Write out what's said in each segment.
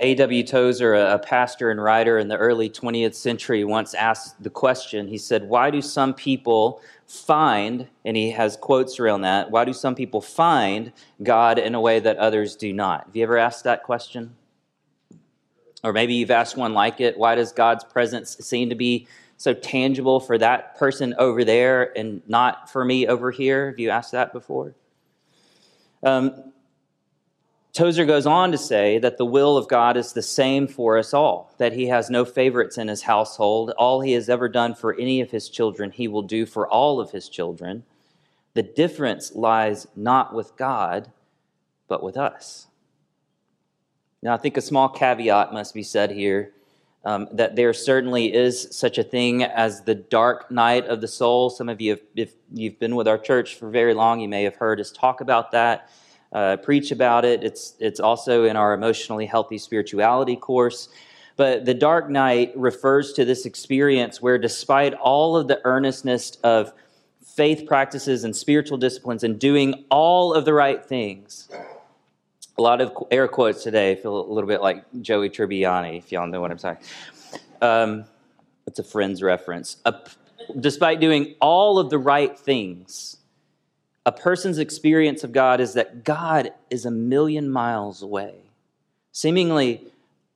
A.W. Tozer, a pastor and writer in the early 20th century, once asked the question. He said, Why do some people find, and he has quotes around that, why do some people find God in a way that others do not? Have you ever asked that question? Or maybe you've asked one like it. Why does God's presence seem to be so tangible for that person over there and not for me over here? Have you asked that before? Um, Tozer goes on to say that the will of God is the same for us all, that he has no favorites in his household. All he has ever done for any of his children, he will do for all of his children. The difference lies not with God, but with us. Now, I think a small caveat must be said here um, that there certainly is such a thing as the dark night of the soul. Some of you, have, if you've been with our church for very long, you may have heard us talk about that uh, preach about it. It's, it's also in our emotionally healthy spirituality course. But the dark night refers to this experience where, despite all of the earnestness of faith practices and spiritual disciplines and doing all of the right things, a lot of air quotes today feel a little bit like Joey Tribbiani, if y'all know what I'm saying. Um, it's a Friends reference. Despite doing all of the right things, a person's experience of God is that God is a million miles away, seemingly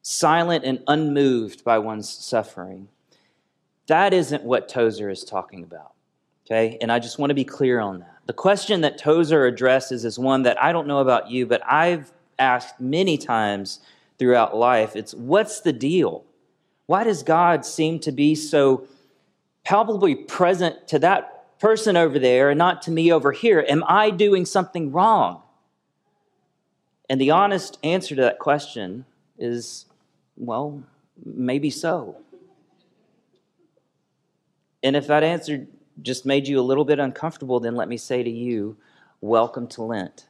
silent and unmoved by one's suffering. That isn't what Tozer is talking about. Okay? And I just want to be clear on that. The question that Tozer addresses is one that I don't know about you, but I've asked many times throughout life. It's what's the deal? Why does God seem to be so palpably present to that person over there and not to me over here? Am I doing something wrong? And the honest answer to that question is well, maybe so. And if that answer just made you a little bit uncomfortable, then let me say to you, welcome to Lent.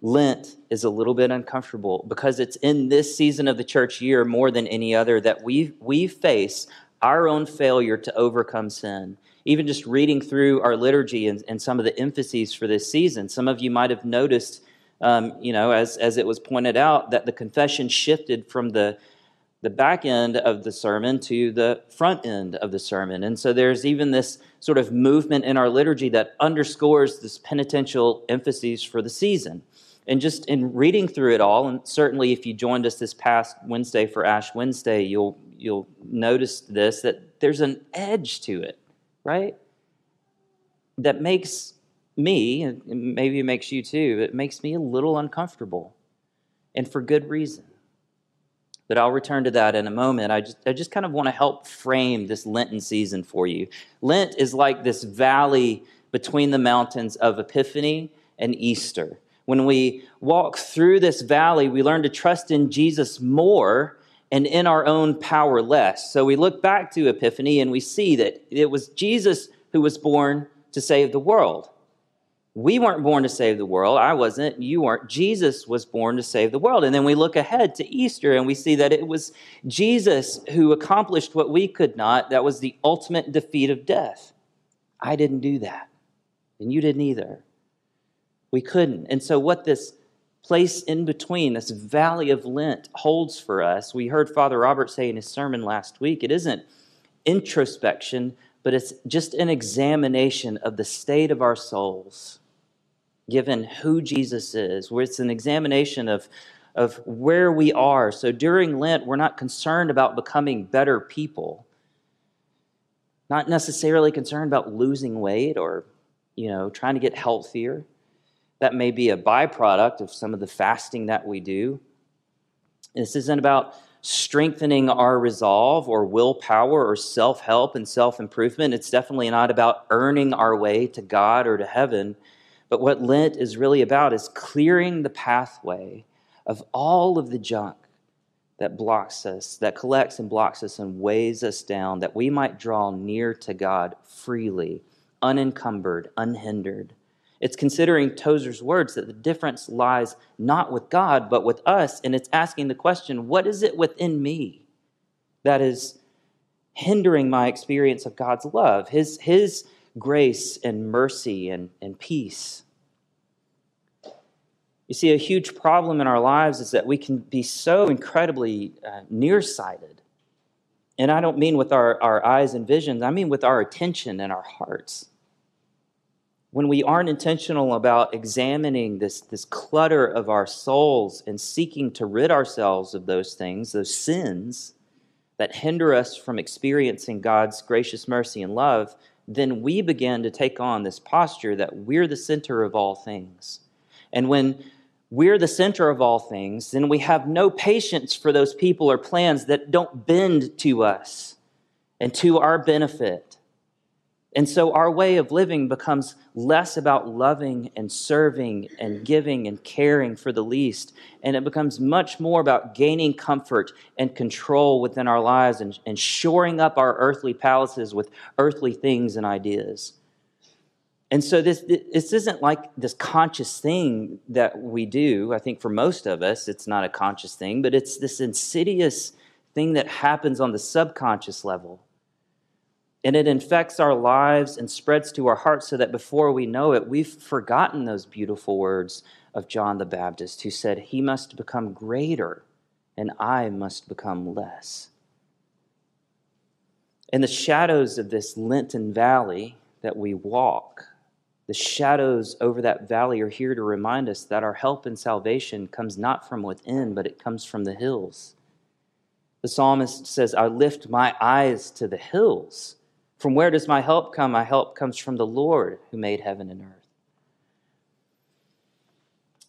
Lent is a little bit uncomfortable because it's in this season of the church year more than any other that we, we face our own failure to overcome sin even just reading through our liturgy and, and some of the emphases for this season, some of you might have noticed, um, you know, as, as it was pointed out, that the confession shifted from the, the back end of the sermon to the front end of the sermon. And so there's even this sort of movement in our liturgy that underscores this penitential emphasis for the season. And just in reading through it all, and certainly if you joined us this past Wednesday for Ash Wednesday, you'll you'll notice this that there's an edge to it right? That makes me, and maybe it makes you too, it makes me a little uncomfortable, and for good reason. But I'll return to that in a moment. I just, I just kind of want to help frame this Lenten season for you. Lent is like this valley between the mountains of Epiphany and Easter. When we walk through this valley, we learn to trust in Jesus more and in our own power less. So we look back to Epiphany and we see that it was Jesus who was born to save the world. We weren't born to save the world. I wasn't. You weren't. Jesus was born to save the world. And then we look ahead to Easter and we see that it was Jesus who accomplished what we could not. That was the ultimate defeat of death. I didn't do that. And you didn't either. We couldn't. And so, what this place in between, this valley of Lent, holds for us. We heard Father Robert say in his sermon last week it isn't introspection, but it's just an examination of the state of our souls, given who Jesus is, where it's an examination of, of where we are. So during Lent, we're not concerned about becoming better people, not necessarily concerned about losing weight or you know trying to get healthier that may be a byproduct of some of the fasting that we do. This isn't about strengthening our resolve or willpower or self help and self improvement. It's definitely not about earning our way to God or to heaven. But what Lent is really about is clearing the pathway of all of the junk that blocks us, that collects and blocks us and weighs us down, that we might draw near to God freely, unencumbered, unhindered. It's considering Tozer's words that the difference lies not with God, but with us. And it's asking the question what is it within me that is hindering my experience of God's love, His, his grace and mercy and, and peace? You see, a huge problem in our lives is that we can be so incredibly uh, nearsighted. And I don't mean with our, our eyes and visions, I mean with our attention and our hearts. When we aren't intentional about examining this, this clutter of our souls and seeking to rid ourselves of those things, those sins that hinder us from experiencing God's gracious mercy and love, then we begin to take on this posture that we're the center of all things. And when we're the center of all things, then we have no patience for those people or plans that don't bend to us and to our benefit. And so our way of living becomes less about loving and serving and giving and caring for the least. And it becomes much more about gaining comfort and control within our lives and, and shoring up our earthly palaces with earthly things and ideas. And so this, this isn't like this conscious thing that we do. I think for most of us, it's not a conscious thing, but it's this insidious thing that happens on the subconscious level and it infects our lives and spreads to our hearts so that before we know it, we've forgotten those beautiful words of John the Baptist, who said, He must become greater and I must become less. In the shadows of this Lenten valley that we walk, the shadows over that valley are here to remind us that our help and salvation comes not from within, but it comes from the hills. The psalmist says, I lift my eyes to the hills. From where does my help come? My help comes from the Lord who made heaven and earth.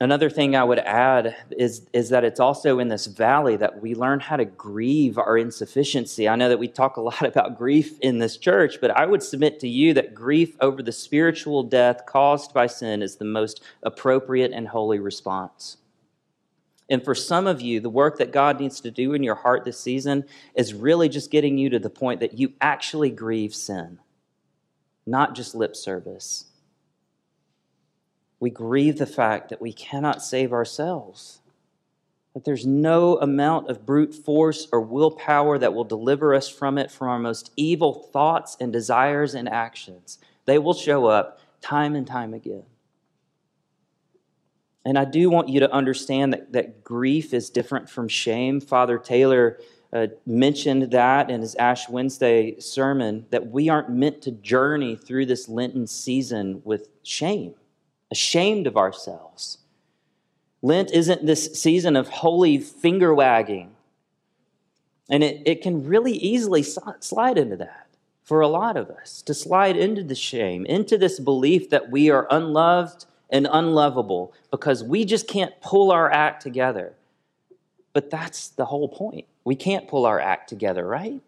Another thing I would add is, is that it's also in this valley that we learn how to grieve our insufficiency. I know that we talk a lot about grief in this church, but I would submit to you that grief over the spiritual death caused by sin is the most appropriate and holy response. And for some of you, the work that God needs to do in your heart this season is really just getting you to the point that you actually grieve sin, not just lip service. We grieve the fact that we cannot save ourselves, that there's no amount of brute force or willpower that will deliver us from it from our most evil thoughts and desires and actions. They will show up time and time again. And I do want you to understand that, that grief is different from shame. Father Taylor uh, mentioned that in his Ash Wednesday sermon that we aren't meant to journey through this Lenten season with shame, ashamed of ourselves. Lent isn't this season of holy finger wagging. And it, it can really easily slide into that for a lot of us, to slide into the shame, into this belief that we are unloved and unlovable because we just can't pull our act together. But that's the whole point. We can't pull our act together, right?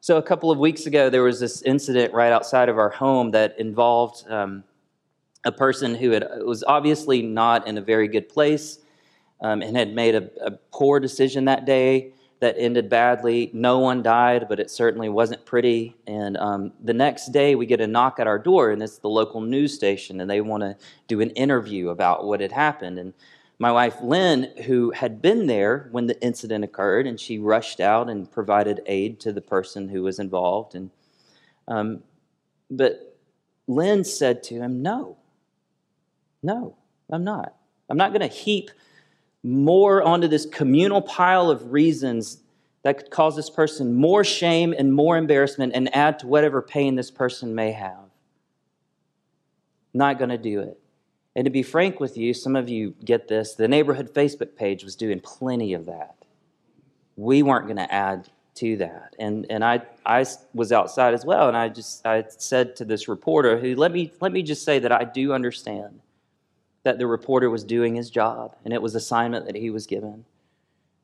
So, a couple of weeks ago, there was this incident right outside of our home that involved um, a person who had, was obviously not in a very good place um, and had made a, a poor decision that day that ended badly. No one died, but it certainly wasn't pretty. And um, the next day, we get a knock at our door, and it's the local news station, and they want to do an interview about what had happened. And my wife, Lynn, who had been there when the incident occurred, and she rushed out and provided aid to the person who was involved. And um, but Lynn said to him, "No, no, I'm not. I'm not going to heap." More onto this communal pile of reasons that could cause this person more shame and more embarrassment and add to whatever pain this person may have. Not going to do it. And to be frank with you, some of you get this. The neighborhood Facebook page was doing plenty of that. We weren't going to add to that. And, and I, I was outside as well, and I just I said to this reporter, who let me, let me just say that I do understand that the reporter was doing his job and it was assignment that he was given.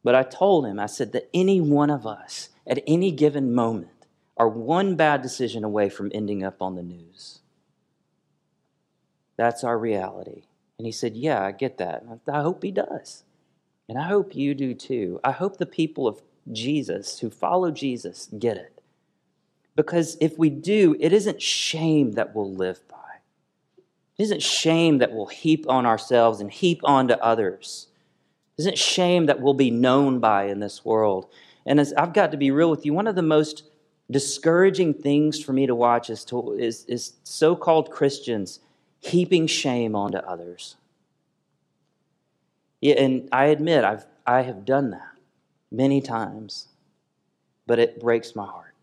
But I told him, I said that any one of us at any given moment are one bad decision away from ending up on the news. That's our reality. And he said, Yeah, I get that. I hope he does. And I hope you do too. I hope the people of Jesus who follow Jesus get it. Because if we do, it isn't shame that we'll live by. It isn't shame that we'll heap on ourselves and heap onto others. It isn't shame that we'll be known by in this world. And as I've got to be real with you, one of the most discouraging things for me to watch is, to, is, is so called Christians heaping shame onto others. Yeah, and I admit I've I have done that many times, but it breaks my heart.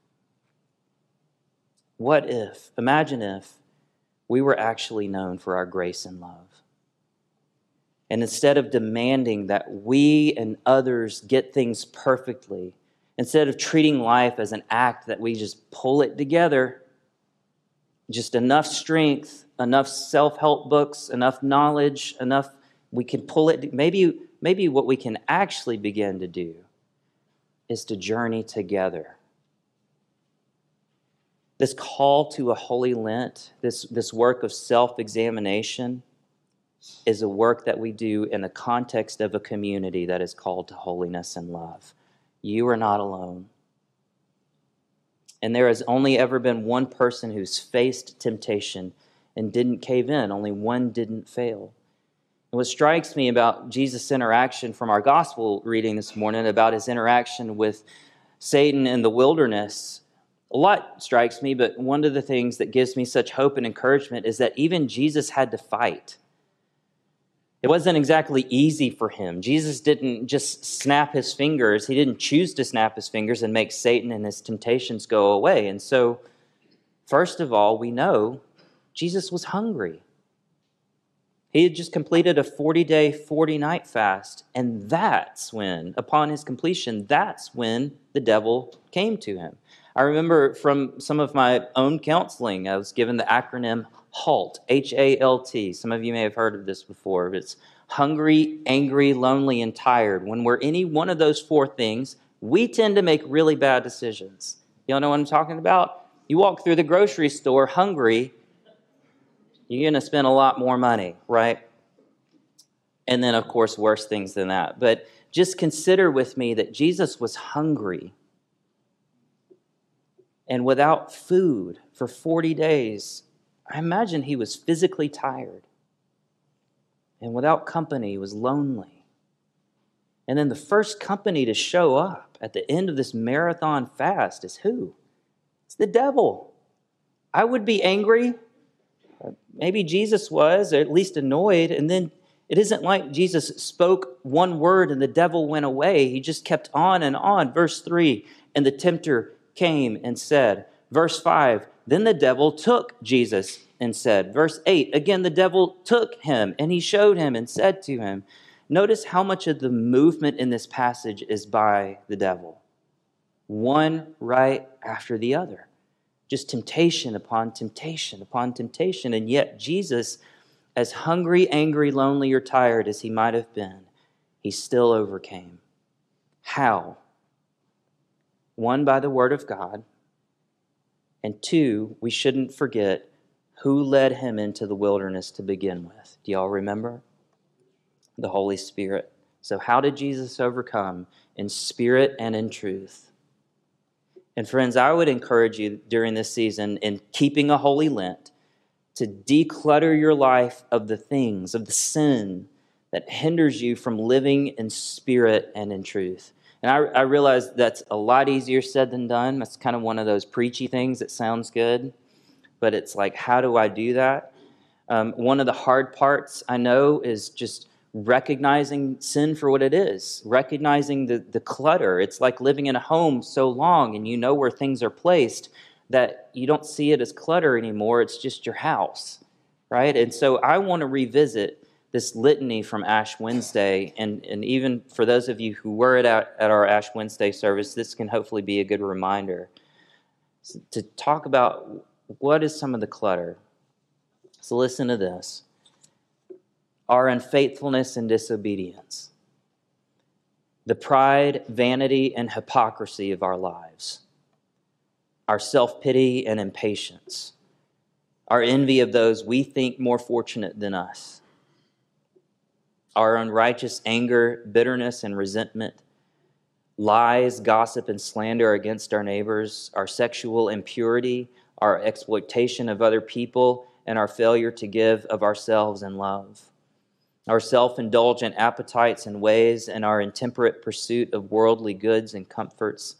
What if, imagine if we were actually known for our grace and love? And instead of demanding that we and others get things perfectly, instead of treating life as an act that we just pull it together, just enough strength, enough self help books, enough knowledge, enough we can pull it. Maybe, maybe what we can actually begin to do is to journey together. This call to a holy Lent, this, this work of self examination, is a work that we do in the context of a community that is called to holiness and love. You are not alone. And there has only ever been one person who's faced temptation and didn't cave in, only one didn't fail. And what strikes me about Jesus' interaction from our gospel reading this morning, about his interaction with Satan in the wilderness, a lot strikes me, but one of the things that gives me such hope and encouragement is that even Jesus had to fight. It wasn't exactly easy for him. Jesus didn't just snap his fingers, he didn't choose to snap his fingers and make Satan and his temptations go away. And so, first of all, we know Jesus was hungry. He had just completed a 40 day, 40 night fast. And that's when, upon his completion, that's when the devil came to him. I remember from some of my own counseling, I was given the acronym HALT, H A L T. Some of you may have heard of this before. It's hungry, angry, lonely, and tired. When we're any one of those four things, we tend to make really bad decisions. Y'all know what I'm talking about? You walk through the grocery store hungry, you're going to spend a lot more money, right? And then, of course, worse things than that. But just consider with me that Jesus was hungry. And without food for 40 days, I imagine he was physically tired. And without company, he was lonely. And then the first company to show up at the end of this marathon fast is who? It's the devil. I would be angry Maybe Jesus was, or at least annoyed, and then it isn't like Jesus spoke one word and the devil went away. He just kept on and on. Verse 3 And the tempter came and said, Verse 5 Then the devil took Jesus and said, Verse 8 Again, the devil took him and he showed him and said to him, Notice how much of the movement in this passage is by the devil. One right after the other just temptation upon temptation upon temptation. And yet, Jesus, as hungry, angry, lonely, or tired as he might have been, he still overcame. How? One, by the word of God. And two, we shouldn't forget who led him into the wilderness to begin with. Do y'all remember? The Holy Spirit. So, how did Jesus overcome? In spirit and in truth. And friends, I would encourage you during this season in keeping a holy Lent to declutter your life of the things, of the sin that hinders you from living in spirit and in truth. And I, I realize that's a lot easier said than done. That's kind of one of those preachy things that sounds good, but it's like, how do I do that? Um, one of the hard parts I know is just recognizing sin for what it is, recognizing the, the clutter. It's like living in a home so long and you know where things are placed that you don't see it as clutter anymore. It's just your house, right? And so I want to revisit this litany from Ash Wednesday. And, and even for those of you who were at, at our Ash Wednesday service, this can hopefully be a good reminder to talk about what is some of the clutter. So listen to this. Our unfaithfulness and disobedience, the pride, vanity, and hypocrisy of our lives, our self pity and impatience, our envy of those we think more fortunate than us, our unrighteous anger, bitterness, and resentment. Lies, gossip, and slander against our neighbors, our sexual impurity, our exploitation of other people, and our failure to give of ourselves in love our self indulgent appetites and ways, and our intemperate pursuit of worldly goods and comforts,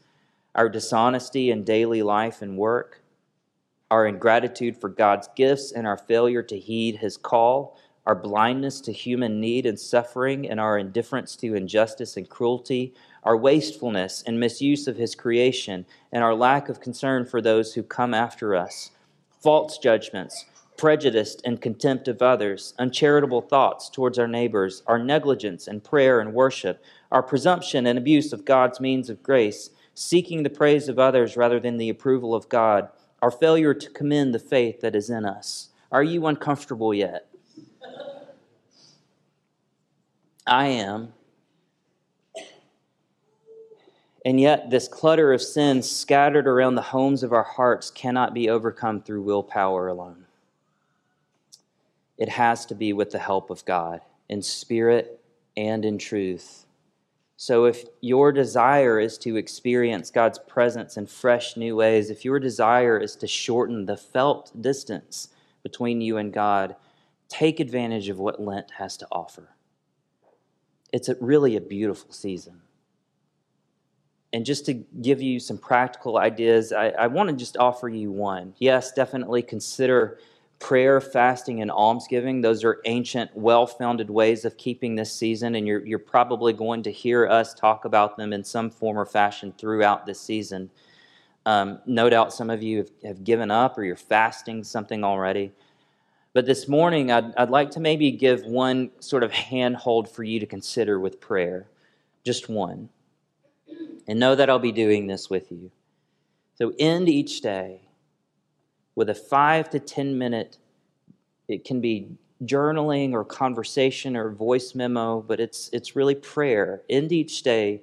our dishonesty in daily life and work, our ingratitude for God's gifts, and our failure to heed His call, our blindness to human need and suffering, and our indifference to injustice and cruelty, our wastefulness and misuse of His creation, and our lack of concern for those who come after us, false judgments, prejudice and contempt of others, uncharitable thoughts towards our neighbors, our negligence in prayer and worship, our presumption and abuse of God's means of grace, seeking the praise of others rather than the approval of God, our failure to commend the faith that is in us. Are you uncomfortable yet? I am. And yet, this clutter of sins scattered around the homes of our hearts cannot be overcome through willpower alone. It has to be with the help of God in spirit and in truth. So, if your desire is to experience God's presence in fresh new ways, if your desire is to shorten the felt distance between you and God, take advantage of what Lent has to offer. It's a, really a beautiful season. And just to give you some practical ideas, I, I want to just offer you one. Yes, definitely consider prayer, fasting, and almsgiving. Those are ancient, well founded ways of keeping this season, and you're, you're probably going to hear us talk about them in some form or fashion throughout this season. Um, no doubt some of you have, have, given up or you're fasting something already. But this morning, I'd, I'd like to maybe give one sort of handhold for you to consider with prayer. Just one. And know that I'll be doing this with you. So end each day with a five to 10 minute, it can be journaling or conversation or voice memo, but it's, it's really prayer. End each day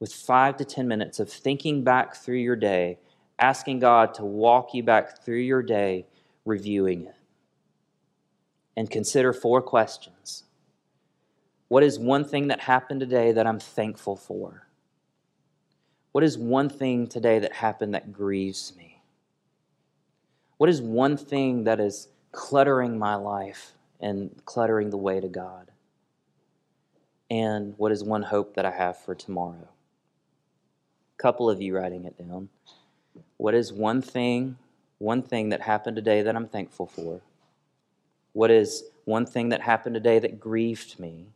with five to 10 minutes of thinking back through your day, asking God to walk you back through your day, reviewing it. And consider four questions. What is one thing that happened today that I'm thankful for? What is one thing today that happened that grieves me? What is one thing that is cluttering my life and cluttering the way to God? And what is one hope that I have for tomorrow? A couple of you writing it down. What is one thing, one thing that happened today that I'm thankful for? What is one thing that happened today that grieved me?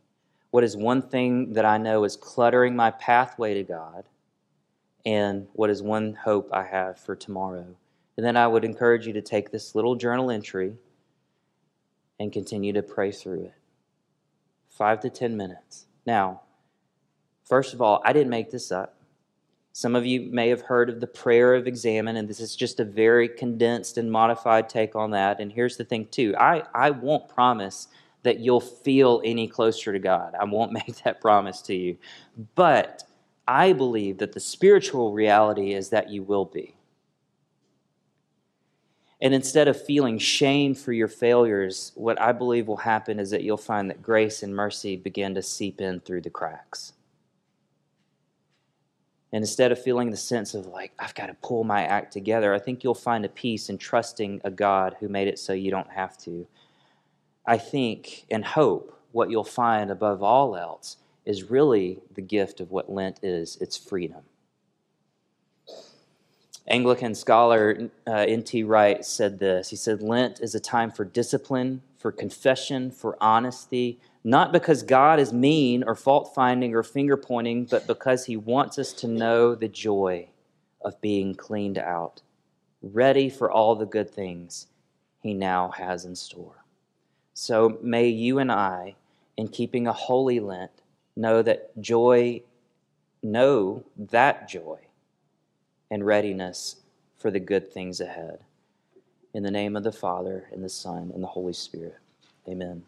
What is one thing that I know is cluttering my pathway to God? And what is one hope I have for tomorrow? And then I would encourage you to take this little journal entry and continue to pray through it. Five to 10 minutes. Now, first of all, I didn't make this up. Some of you may have heard of the prayer of Examen, and this is just a very condensed and modified take on that. And here's the thing, too I, I won't promise that you'll feel any closer to God. I won't make that promise to you. But I believe that the spiritual reality is that you will be. And instead of feeling shame for your failures, what I believe will happen is that you'll find that grace and mercy begin to seep in through the cracks. And instead of feeling the sense of like, I've got to pull my act together, I think you'll find a peace in trusting a God who made it so you don't have to. I think and hope what you'll find above all else is really the gift of what Lent is it's freedom. Anglican scholar uh, N.T. Wright said this. He said, Lent is a time for discipline, for confession, for honesty, not because God is mean or fault finding or finger pointing, but because he wants us to know the joy of being cleaned out, ready for all the good things he now has in store. So may you and I, in keeping a holy Lent, know that joy, know that joy and readiness for the good things ahead. In the name of the Father, and the Son, and the Holy Spirit. Amen.